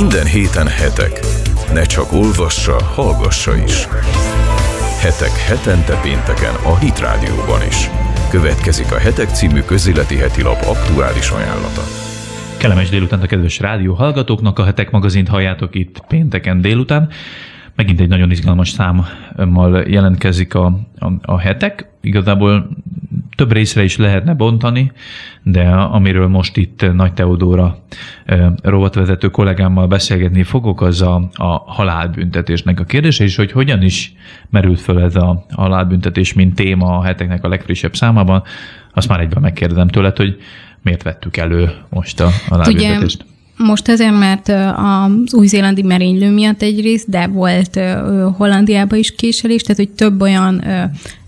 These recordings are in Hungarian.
Minden héten hetek. Ne csak olvassa, hallgassa is. Hetek hetente pénteken a Hit Rádióban is. Következik a Hetek című közéleti heti lap aktuális ajánlata. Kellemes délután a kedves rádió hallgatóknak, a Hetek magazint halljátok itt pénteken délután. Megint egy nagyon izgalmas számmal jelentkezik a, a, a hetek. Igazából több részre is lehetne bontani, de amiről most itt Nagy Teodóra rovatvezető kollégámmal beszélgetni fogok, az a, a halálbüntetésnek a kérdése, és hogy hogyan is merült föl ez a halálbüntetés, mint téma a heteknek a legfrissebb számában, azt már egyben megkérdezem tőled, hogy miért vettük elő most a halálbüntetést. Ugye most azért, mert az új-zélandi merénylő miatt egyrészt, de volt Hollandiában is késelés, tehát hogy több olyan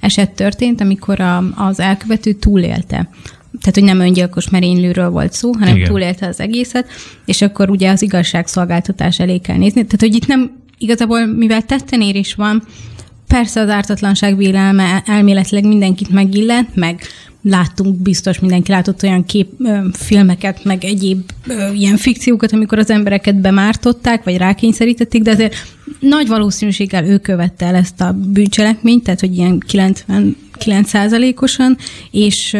eset történt, amikor az elkövető túlélte tehát, hogy nem öngyilkos merénylőről volt szó, hanem Igen. túlélte az egészet, és akkor ugye az igazságszolgáltatás elé kell nézni. Tehát, hogy itt nem igazából, mivel tettenérés van, persze az ártatlanság vélelme elméletileg mindenkit megillet, meg láttunk, biztos mindenki látott olyan kép, filmeket, meg egyéb ilyen fikciókat, amikor az embereket bemártották, vagy rákényszerítették, de azért nagy valószínűséggel ő követte el ezt a bűncselekményt, tehát hogy ilyen 99%-osan, és,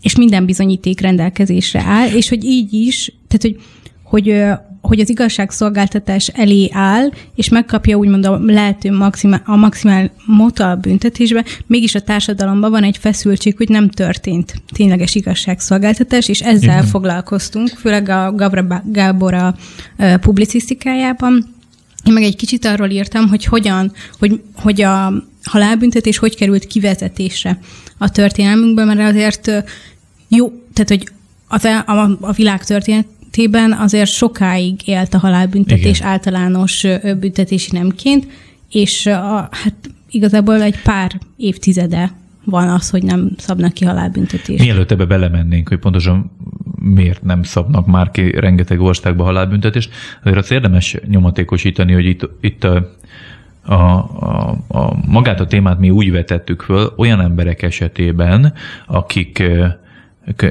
és minden bizonyíték rendelkezésre áll, és hogy így is, tehát hogy, hogy hogy az igazságszolgáltatás elé áll, és megkapja úgymond a lehető maximál, a maximál mota a büntetésbe, mégis a társadalomban van egy feszültség, hogy nem történt tényleges igazságszolgáltatás, és ezzel Igen. foglalkoztunk, főleg a Gábor a publicisztikájában. Én meg egy kicsit arról írtam, hogy hogyan, hogy, hogy a halálbüntetés hogy került kivezetésre a történelmünkben, mert azért jó, tehát hogy az, a, a világ történet esetében azért sokáig élt a halálbüntetés Igen. általános büntetési nemként, és a, hát igazából egy pár évtizede van az, hogy nem szabnak ki halálbüntetést. Mielőtt ebbe belemennénk, hogy pontosan miért nem szabnak már ki rengeteg országba halálbüntetést, azért azt érdemes nyomatékosítani, hogy itt, itt a, a, a, a, magát a témát mi úgy vetettük föl olyan emberek esetében, akik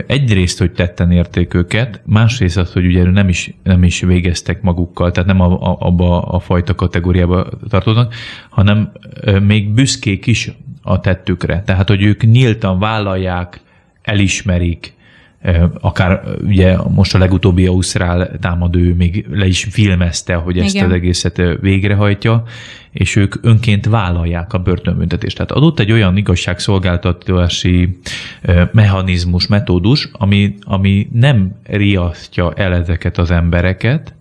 egyrészt, hogy tetten érték őket, másrészt az, hogy ugye nem is, nem is végeztek magukkal, tehát nem a, a, a fajta kategóriába tartoznak, hanem még büszkék is a tettükre. Tehát, hogy ők nyíltan vállalják, elismerik, akár ugye most a legutóbbi Ausztrál támadó még le is filmezte, hogy ezt Igen. az egészet végrehajtja, és ők önként vállalják a börtönbüntetést. Tehát adott egy olyan igazságszolgáltatási mechanizmus, metódus, ami, ami nem riasztja el ezeket az embereket,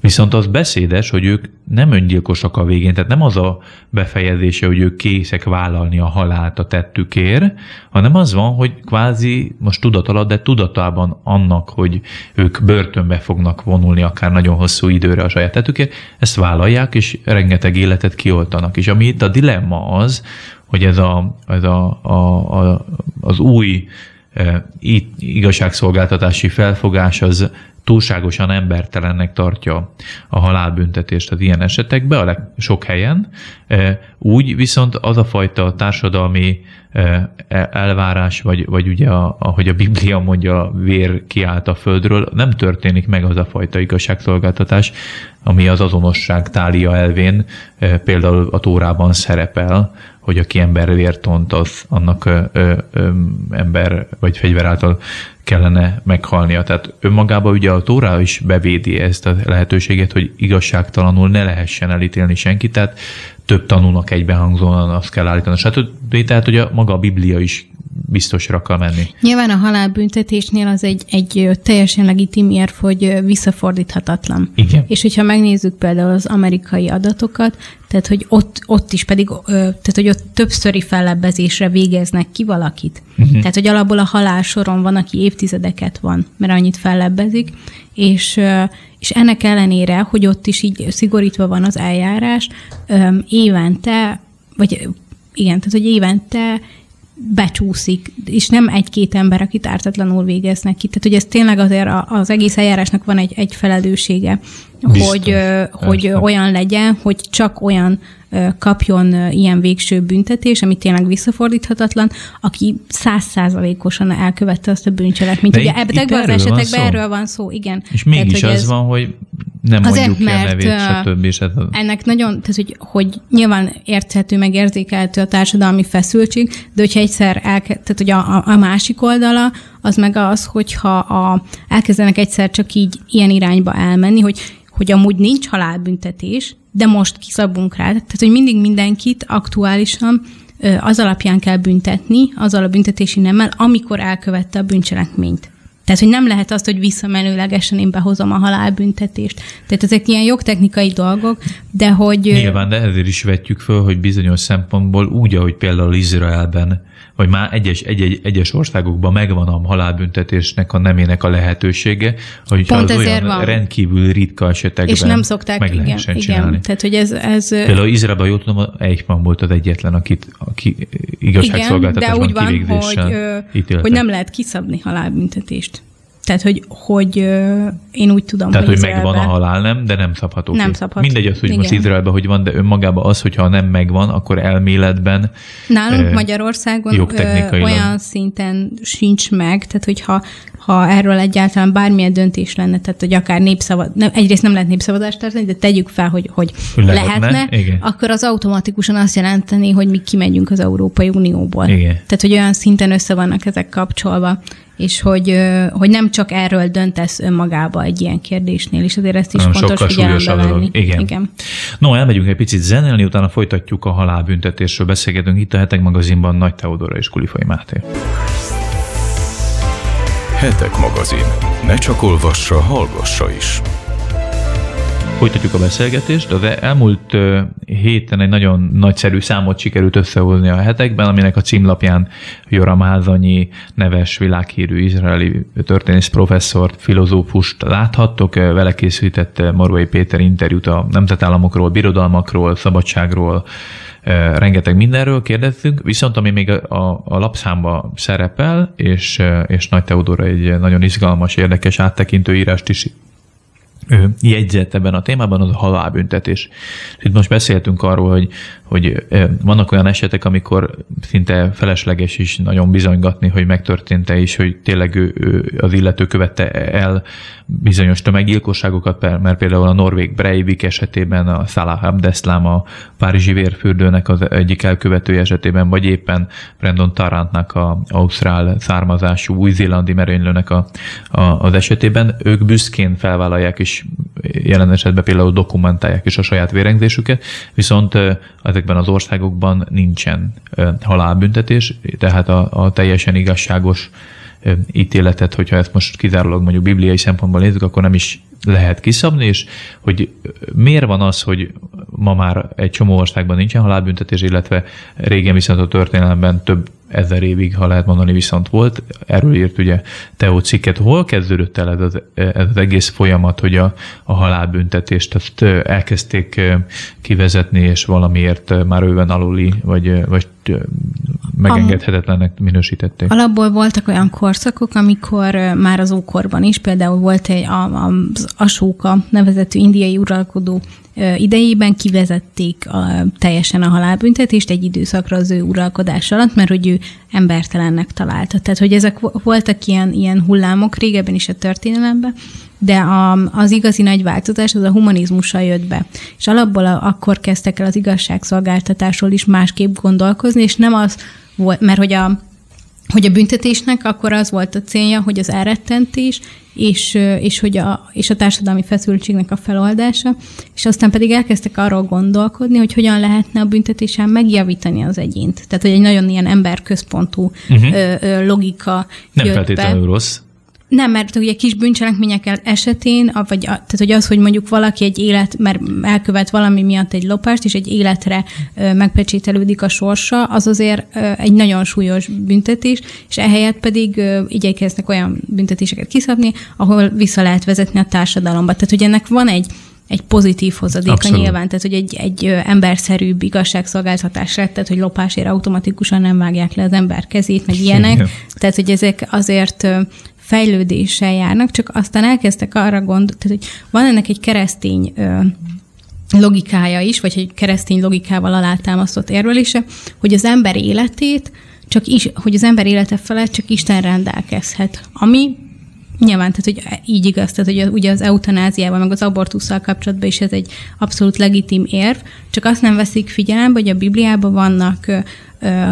Viszont az beszédes, hogy ők nem öngyilkosak a végén, tehát nem az a befejezése, hogy ők készek vállalni a halált a tettükért, hanem az van, hogy kvázi most tudat alatt, de tudatában annak, hogy ők börtönbe fognak vonulni akár nagyon hosszú időre a saját tettükért, ezt vállalják, és rengeteg életet kioltanak. És ami itt a dilemma az, hogy ez, a, ez a, a, a, az új e, igazságszolgáltatási felfogás az túlságosan embertelennek tartja a halálbüntetést az ilyen esetekben, a leg, sok helyen. Úgy viszont az a fajta társadalmi e, elvárás, vagy, vagy ugye, a, ahogy a Biblia mondja, vér kiállt a földről, nem történik meg az a fajta igazságszolgáltatás, ami az azonosság tália elvén például a Tórában szerepel, hogy aki ember vért ont, az annak ö, ö, ember vagy fegyver által kellene meghalnia. Tehát önmagában ugye a Tóra is bevédi ezt a lehetőséget, hogy igazságtalanul ne lehessen elítélni senkit, tehát több tanulnak egybehangzóan azt kell állítani. Stb. Tehát, hogy a, maga a Biblia is biztosra akar menni. Nyilván a halálbüntetésnél az egy, egy teljesen legitim érv, hogy visszafordíthatatlan. Igen. És hogyha megnézzük például az amerikai adatokat, tehát hogy ott, ott is pedig, tehát hogy ott többszöri fellebbezésre végeznek ki valakit. Uh-huh. Tehát, hogy alapból a halálsoron van, aki évtizedeket van, mert annyit fellebbezik, és, és ennek ellenére, hogy ott is így szigorítva van az eljárás, évente, vagy igen, tehát hogy évente becsúszik, és nem egy-két ember, akit ártatlanul végeznek ki. Tehát, hogy ez tényleg azért az egész eljárásnak van egy, egy felelőssége, Biztos, hogy, hogy olyan legyen, hogy csak olyan kapjon ilyen végső büntetés, ami tényleg visszafordíthatatlan, aki százszázalékosan elkövette azt a bűncselekményt. Ugye ebben az esetekben erről van szó, igen. És mégis Tehát, az ez... van, hogy nem Azért, mondjuk mert, nevét, stb. Ez a... Ennek nagyon, tehát hogy, hogy nyilván érthető, meg érzékelhető a társadalmi feszültség, de hogyha egyszer elke, tehát hogy a, a, a másik oldala, az meg az, hogyha a, elkezdenek egyszer csak így ilyen irányba elmenni, hogy, hogy amúgy nincs halálbüntetés, de most kiszabunk rá. Tehát, hogy mindig mindenkit aktuálisan az alapján kell büntetni, azzal a büntetési nemmel, amikor elkövette a bűncselekményt. Tehát, hogy nem lehet azt, hogy visszamenőlegesen én behozom a halálbüntetést. Tehát ezek ilyen jogtechnikai dolgok, de hogy... Nyilván, de ezért is vetjük föl, hogy bizonyos szempontból úgy, ahogy például Izraelben, vagy már egyes, egy, egy, egyes országokban megvan a halálbüntetésnek a nemének a lehetősége, hogy Pont az olyan van. rendkívül ritka esetekben és nem szokták, meg igen, igen. csinálni. Tehát, hogy ez... ez Például Izraelben, jól tudom, Eichmann volt az egyetlen, akit, aki igen, de igazságszolgáltatásban úgy van, hogy, ítélte. hogy nem lehet kiszabni halálbüntetést. Tehát, hogy, hogy én úgy tudom, Tehát, hogy Izraelben- megvan a halál, nem, de nem szabható Nem ki. szabhat. Mindegy az, hogy most Igen. Izraelben hogy van, de önmagában az, hogyha nem megvan, akkor elméletben Nálunk ö, Magyarországon ö, olyan szinten sincs meg, tehát hogyha ha erről egyáltalán bármilyen döntés lenne, tehát hogy akár népszavad, nem, egyrészt nem lehet népszavazást tartani, de tegyük fel, hogy, hogy Hogy lehetne, lehetne, igen. akkor az automatikusan azt jelenteni, hogy mi kimegyünk az Európai Unióból. Igen. Tehát, hogy olyan szinten össze vannak ezek kapcsolva, és hogy, hogy nem csak erről döntesz önmagába egy ilyen kérdésnél, és azért ezt is Hanem fontos figyelembe venni. Igen. Igen. No, elmegyünk egy picit zenélni, utána folytatjuk a halálbüntetésről, beszélgetünk itt a Hetek magazinban Nagy Teodora és Kulifai Máté. Hetek magazin. Ne csak olvassa, hallgassa is. Folytatjuk a beszélgetést. Az elmúlt héten egy nagyon nagyszerű számot sikerült összehozni a hetekben, aminek a címlapján Joram Házanyi neves világhírű izraeli történész professzort, filozófust láthattok. Vele készített ö, Morvai Péter interjút a nemzetállamokról, birodalmakról, szabadságról, rengeteg mindenről kérdezzünk, viszont ami még a, a lapszámba szerepel, és, és Nagy Teodora egy nagyon izgalmas, érdekes áttekintő írást is jegyzett ebben a témában, az a halálbüntetés. És Itt most beszéltünk arról, hogy, hogy vannak olyan esetek, amikor szinte felesleges is nagyon bizonygatni, hogy megtörtént-e is, hogy tényleg ő, ő, az illető követte el bizonyos tömeggyilkosságokat, mert például a Norvég Breivik esetében, a Salah Abdeslam, a Párizsi vérfürdőnek az egyik elkövetője esetében, vagy éppen Brandon Tarantnak a ausztrál származású új-zélandi merénylőnek a, a, az esetében, ők büszkén felvállalják és jelen esetben például dokumentálják is a saját vérengzésüket, viszont ezekben az országokban nincsen halálbüntetés, tehát a, a teljesen igazságos ítéletet, hogyha ezt most kizárólag mondjuk bibliai szempontból nézzük, akkor nem is lehet kiszabni, és hogy miért van az, hogy ma már egy csomó országban nincsen halálbüntetés, illetve régen viszont a történelemben több ezer évig, ha lehet mondani, viszont volt. Erről írt ugye Teó cikket. Hol kezdődött el ez az, ez az egész folyamat, hogy a, a halálbüntetést azt elkezdték kivezetni, és valamiért már őven aluli, vagy, vagy megengedhetetlennek minősítették? Alapból voltak olyan korszakok, amikor már az ókorban is, például volt egy a, a, Asóka nevezetű indiai uralkodó idejében kivezették a, teljesen a halálbüntetést egy időszakra az ő uralkodás alatt, mert hogy ő embertelennek találta. Tehát, hogy ezek vo- voltak ilyen, ilyen hullámok régebben is a történelemben, de a, az igazi nagy változás az a humanizmussal jött be. És alapból a, akkor kezdtek el az igazságszolgáltatásról is másképp gondolkozni, és nem az volt, mert hogy a, hogy a büntetésnek akkor az volt a célja, hogy az elrettentés, és, és, hogy a, és a társadalmi feszültségnek a feloldása, és aztán pedig elkezdtek arról gondolkodni, hogy hogyan lehetne a büntetésen megjavítani az egyént. Tehát, hogy egy nagyon ilyen emberközpontú uh-huh. logika Nem jött be. feltétlenül rossz. Nem, mert ugye kis bűncselekmények esetén, vagy tehát hogy az, hogy mondjuk valaki egy élet, mert elkövet valami miatt egy lopást, és egy életre megpecsételődik a sorsa, az azért egy nagyon súlyos büntetés, és ehelyett pedig igyekeznek olyan büntetéseket kiszabni, ahol vissza lehet vezetni a társadalomba. Tehát, hogy ennek van egy egy pozitív hozadéka Abszolút. nyilván, tehát hogy egy, egy emberszerűbb igazságszolgáltatás lett, tehát hogy lopásért automatikusan nem vágják le az ember kezét, meg ilyenek. Igen. Tehát, hogy ezek azért fejlődéssel járnak, csak aztán elkezdtek arra gondolni, tehát, hogy van ennek egy keresztény ö, logikája is, vagy egy keresztény logikával alátámasztott érvelése, hogy az ember életét csak is, hogy az ember élete felett csak Isten rendelkezhet. Ami Nyilván, tehát hogy így igaz, tehát hogy ugye az eutanáziával, meg az abortussal kapcsolatban is ez egy abszolút legitim érv, csak azt nem veszik figyelembe, hogy a Bibliában vannak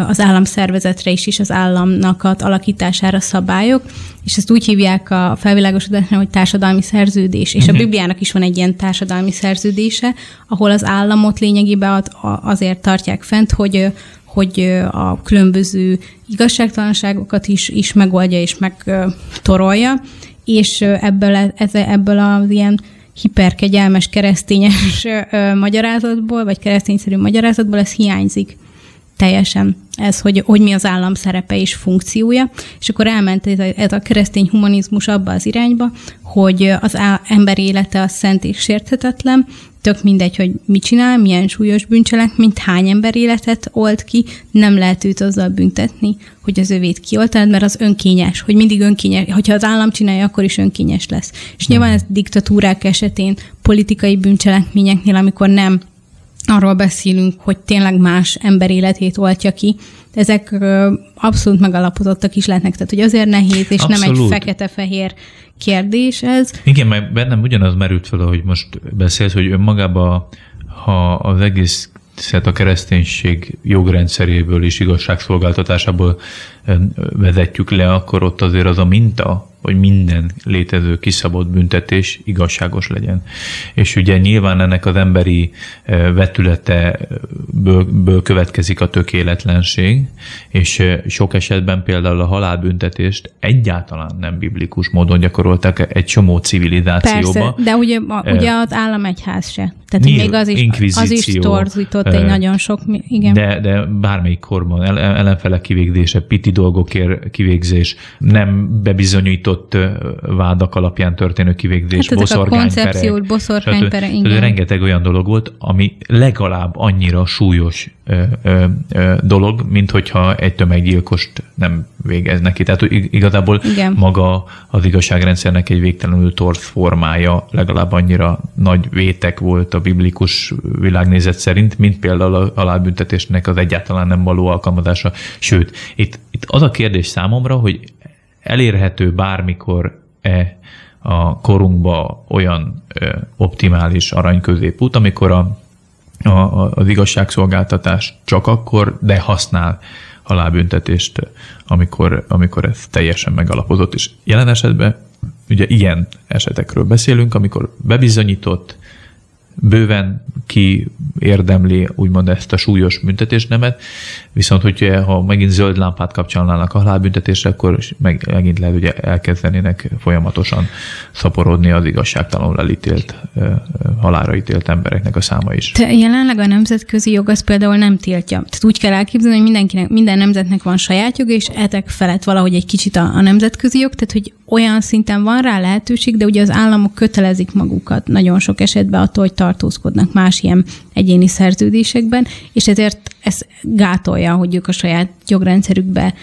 az államszervezetre is, és az államnak az alakítására szabályok, és ezt úgy hívják a felvilágosodásnál, hogy társadalmi szerződés. És a mhm. Bibliának is van egy ilyen társadalmi szerződése, ahol az államot lényegében azért tartják fent, hogy hogy a különböző igazságtalanságokat is, is megoldja és megtorolja, és ebből, ebből az ilyen hiperkegyelmes keresztényes magyarázatból, vagy keresztényszerű magyarázatból ez hiányzik teljesen. Ez, hogy, hogy mi az állam szerepe és funkciója, és akkor elment ez a, ez a keresztény humanizmus abba az irányba, hogy az ember élete a szent és sérthetetlen, tök mindegy, hogy mit csinál, milyen súlyos bűncselekményt, hány ember életet old ki, nem lehet őt azzal büntetni, hogy az övét kioltad, mert az önkényes, hogy mindig önkényes, hogyha az állam csinálja, akkor is önkényes lesz. És nyilván ez diktatúrák esetén, politikai bűncselekményeknél, amikor nem arról beszélünk, hogy tényleg más ember életét oltja ki, ezek abszolút megalapozottak is lehetnek, tehát hogy azért nehéz, és abszolút. nem egy fekete-fehér kérdés ez. Igen, mert bennem ugyanaz merült fel, hogy most beszélsz, hogy önmagában, ha az egész a kereszténység jogrendszeréből és igazságszolgáltatásából vezetjük le, akkor ott azért az a minta, hogy minden létező kiszabott büntetés igazságos legyen. És ugye nyilván ennek az emberi vetületeből ből következik a tökéletlenség, és sok esetben például a halálbüntetést egyáltalán nem biblikus módon gyakorolták egy csomó civilizációba. Persze, de ugye, ugye az államegyház se. Tehát Nyilv, még az is, az is torzított egy nagyon sok, igen. De, de bármelyik korban ellenfele kivégzése, piti dolgokért kivégzés, nem bebizonyított vádak alapján történő kivégzés, hát boszorkánypere. boszorkánypere, igen. Rengeteg olyan dolog volt, ami legalább annyira súlyos ö, ö, ö, dolog, mint hogyha egy tömeggyilkost nem végez neki. Tehát igazából igen. maga az igazságrendszernek egy végtelenül torz formája legalább annyira nagy vétek volt a biblikus világnézet szerint, mint például a halálbüntetésnek az egyáltalán nem való alkalmazása. Sőt, itt, itt az a kérdés számomra, hogy elérhető bármikor-e a korunkba olyan optimális aranyközépút, amikor a, a, az igazságszolgáltatás csak akkor, de használ halálbüntetést, amikor, amikor ez teljesen megalapozott. És jelen esetben ugye ilyen esetekről beszélünk, amikor bebizonyított, bőven ki érdemli úgymond ezt a súlyos büntetésnemet, viszont hogyha ha megint zöld lámpát kapcsolnának a halálbüntetésre, akkor meg, megint lehet ugye elkezdenének folyamatosan szaporodni az igazságtalanul elítélt, halára ítélt embereknek a száma is. Te jelenleg a nemzetközi jog az például nem tiltja. Tehát úgy kell elképzelni, hogy mindenkinek, minden nemzetnek van saját jog, és etek felett valahogy egy kicsit a, a nemzetközi jog, tehát hogy olyan szinten van rá lehetőség, de ugye az államok kötelezik magukat nagyon sok esetben attól, hogy tartózkodnak más ilyen egyéni szerződésekben, és ezért ez gátolja, hogy ők a saját jogrendszerükbe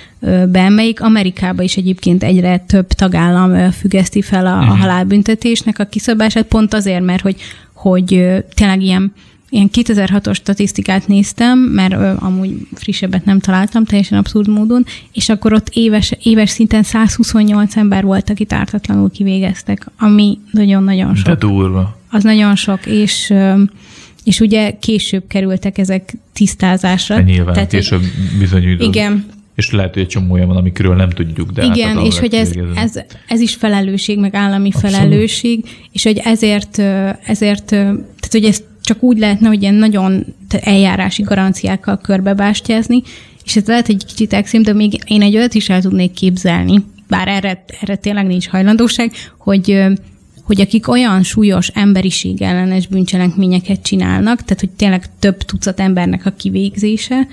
beemeljék. Amerikába is egyébként egyre több tagállam függeszti fel a, a mhm. halálbüntetésnek a kiszabását, pont azért, mert hogy, hogy tényleg ilyen ilyen 2006-os statisztikát néztem, mert ö, amúgy frissebbet nem találtam, teljesen abszurd módon, és akkor ott éves, éves szinten 128 ember volt, akit ártatlanul kivégeztek, ami nagyon-nagyon sok. De durva. Az nagyon sok, és ö, és ugye később kerültek ezek tisztázásra. De nyilván, Tehát, később bizony Igen. És lehet, hogy egy csomó olyan van, amikről nem tudjuk. De hát Igen, hát és hogy ez, ez, ez is felelősség, meg állami Abszolút. felelősség, és hogy ezért, ezért, tehát hogy ezt csak úgy lehetne, hogy ilyen nagyon eljárási garanciákkal körbebástyázni, és ez lehet egy kicsit extrém, de még én egy olyat is el tudnék képzelni, bár erre, erre tényleg nincs hajlandóság, hogy hogy akik olyan súlyos emberiség ellenes bűncselekményeket csinálnak, tehát hogy tényleg több tucat embernek a kivégzése,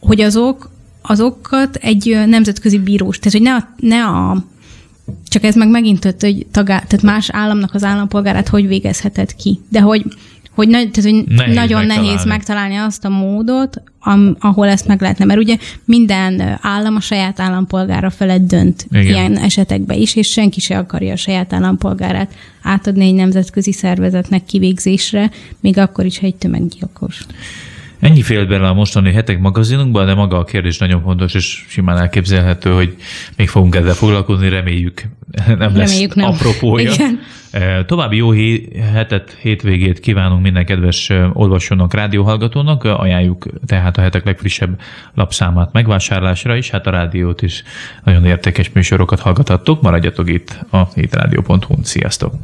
hogy azok, azokat egy nemzetközi bírós, tehát hogy ne a, ne a csak ez meg megint, hogy tagá, tehát más államnak az állampolgárát hogy végezheted ki. De hogy hogy, nagy, tehát, hogy nehéz nagyon megtalálni. nehéz megtalálni azt a módot, am, ahol ezt meg lehetne. Mert ugye minden állam a saját állampolgára felett dönt Igen. ilyen esetekben is, és senki se akarja a saját állampolgárát átadni egy nemzetközi szervezetnek kivégzésre, még akkor is, ha egy tömeggyilkos. Ennyi fél bele a mostani hetek magazinunkban, de maga a kérdés nagyon fontos, és simán elképzelhető, hogy még fogunk ezzel foglalkozni, reméljük nem lesz reméljük nem. apropója. Igen. További jó hetet, hétvégét kívánunk minden kedves olvasónak, rádióhallgatónak. Ajánljuk tehát a hetek legfrissebb lapszámát megvásárlásra is, hát a rádiót is nagyon értékes műsorokat hallgathattok. Maradjatok itt a hétrádió.hu-n. Sziasztok!